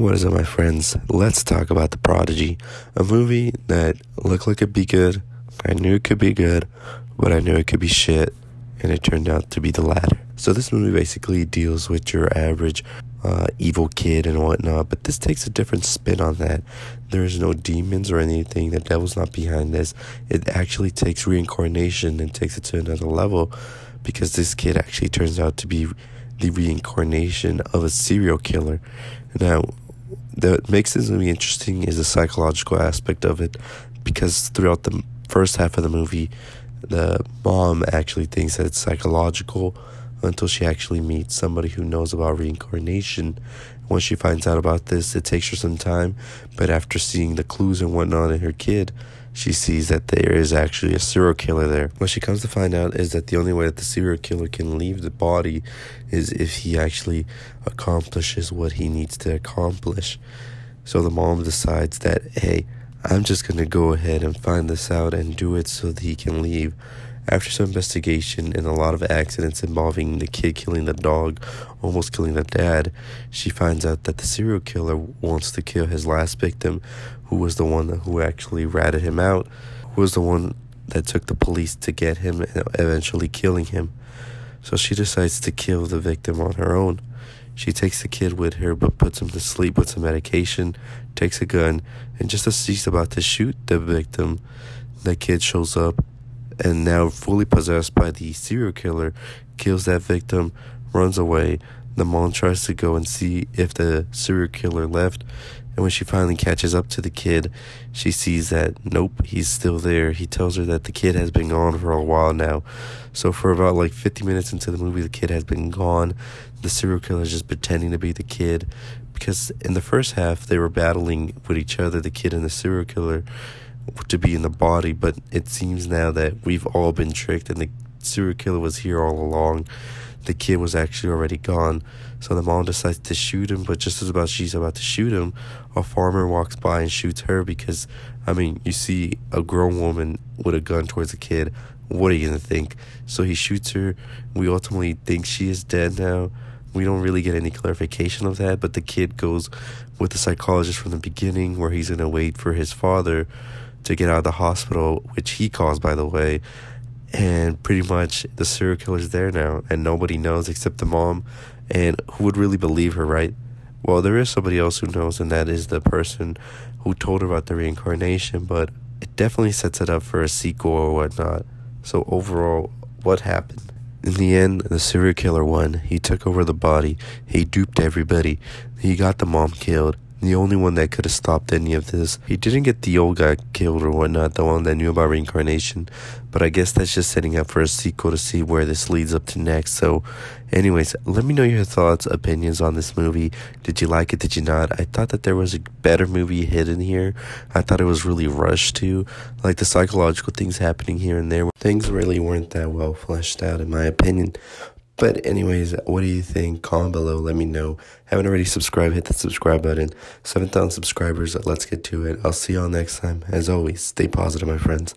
What is up, my friends? Let's talk about The Prodigy, a movie that looked like it'd be good. I knew it could be good, but I knew it could be shit, and it turned out to be the latter. So, this movie basically deals with your average uh, evil kid and whatnot, but this takes a different spin on that. There is no demons or anything, the devil's not behind this. It actually takes reincarnation and takes it to another level because this kid actually turns out to be the reincarnation of a serial killer. Now, that makes this movie interesting is the psychological aspect of it because throughout the first half of the movie, the mom actually thinks that it's psychological until she actually meets somebody who knows about reincarnation. Once she finds out about this, it takes her some time, but after seeing the clues and whatnot in her kid, she sees that there is actually a serial killer there. What she comes to find out is that the only way that the serial killer can leave the body is if he actually accomplishes what he needs to accomplish. So the mom decides that, hey, I'm just gonna go ahead and find this out and do it so that he can leave. After some investigation and a lot of accidents involving the kid killing the dog, almost killing the dad, she finds out that the serial killer wants to kill his last victim, who was the one who actually ratted him out, who was the one that took the police to get him and eventually killing him. So she decides to kill the victim on her own. She takes the kid with her but puts him to sleep with some medication, takes a gun, and just as she's about to shoot the victim, the kid shows up and now fully possessed by the serial killer, kills that victim, runs away. The mom tries to go and see if the serial killer left, and when she finally catches up to the kid, she sees that nope, he's still there. He tells her that the kid has been gone for a while now. So, for about like 50 minutes into the movie, the kid has been gone. The serial killer is just pretending to be the kid. Because in the first half, they were battling with each other, the kid and the serial killer to be in the body, but it seems now that we've all been tricked and the serial killer was here all along. The kid was actually already gone. So the mom decides to shoot him, but just as about she's about to shoot him, a farmer walks by and shoots her because I mean, you see a grown woman with a gun towards a kid. What are you gonna think? So he shoots her. We ultimately think she is dead now. We don't really get any clarification of that, but the kid goes with the psychologist from the beginning where he's gonna wait for his father to get out of the hospital, which he caused, by the way. And pretty much the serial killer's there now, and nobody knows except the mom. And who would really believe her, right? Well, there is somebody else who knows, and that is the person who told her about the reincarnation, but it definitely sets it up for a sequel or whatnot. So, overall, what happened? In the end, the serial killer won. He took over the body. He duped everybody. He got the mom killed the only one that could have stopped any of this. He didn't get the old guy killed or whatnot, the one that knew about reincarnation, but I guess that's just setting up for a sequel to see where this leads up to next. So, anyways, let me know your thoughts, opinions on this movie. Did you like it? Did you not? I thought that there was a better movie hidden here. I thought it was really rushed too. Like the psychological things happening here and there. Things really weren't that well fleshed out, in my opinion. But anyways, what do you think? Comment below. Let me know. Haven't already subscribed? Hit the subscribe button. 7,000 subscribers. Let's get to it. I'll see y'all next time. As always, stay positive, my friends.